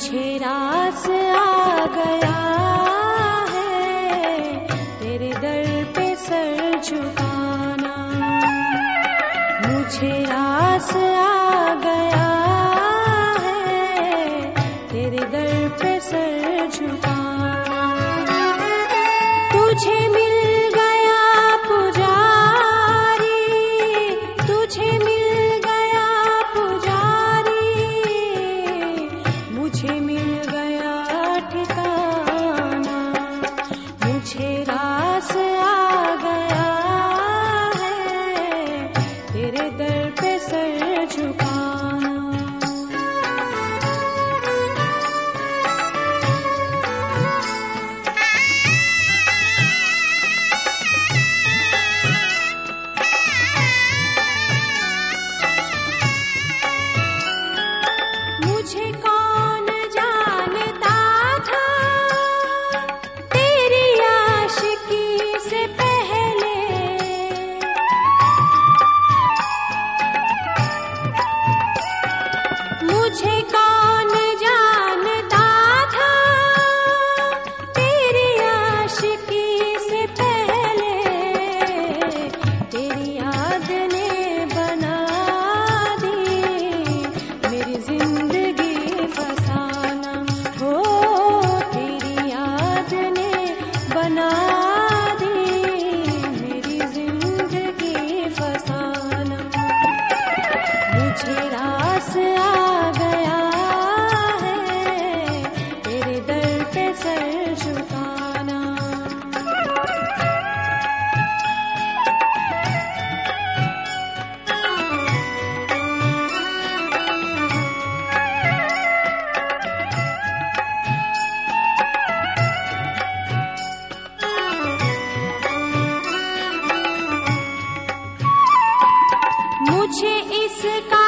तुझे रास आ गया है, तेरे दर पे सर झुकाना। मुझे रास आ गया है, तेरे दर पे सर झुकाना। मुझे इसका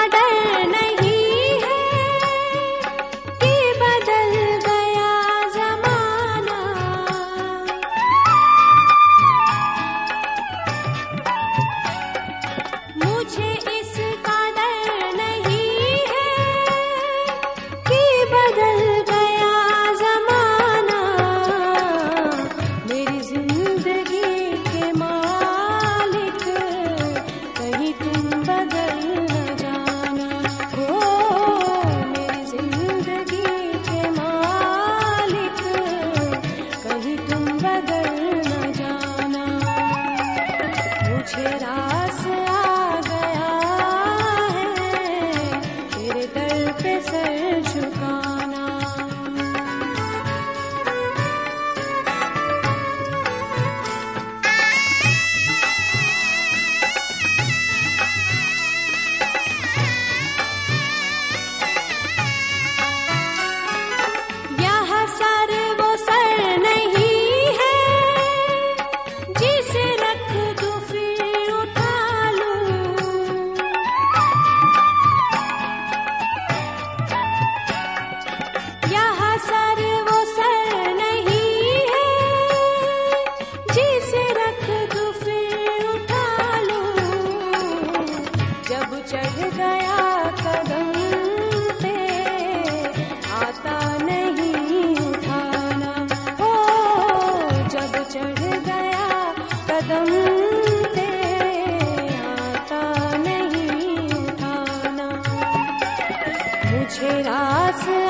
मुझे राज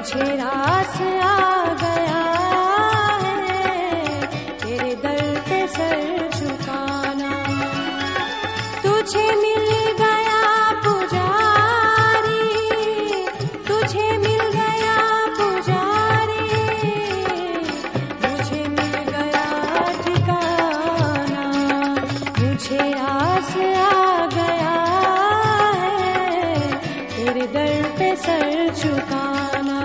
मुझे रास आ गया है, तेरे दर पे सर झुकाना। तुझे मिल गया पुजारी, तुझे मिल गया पुजारी, मुझे मिल गया ठिकाना। मुझे रास आ गया है, तेरे दर पे सर झुकाना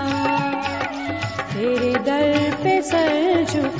तेरे दर पे सर दर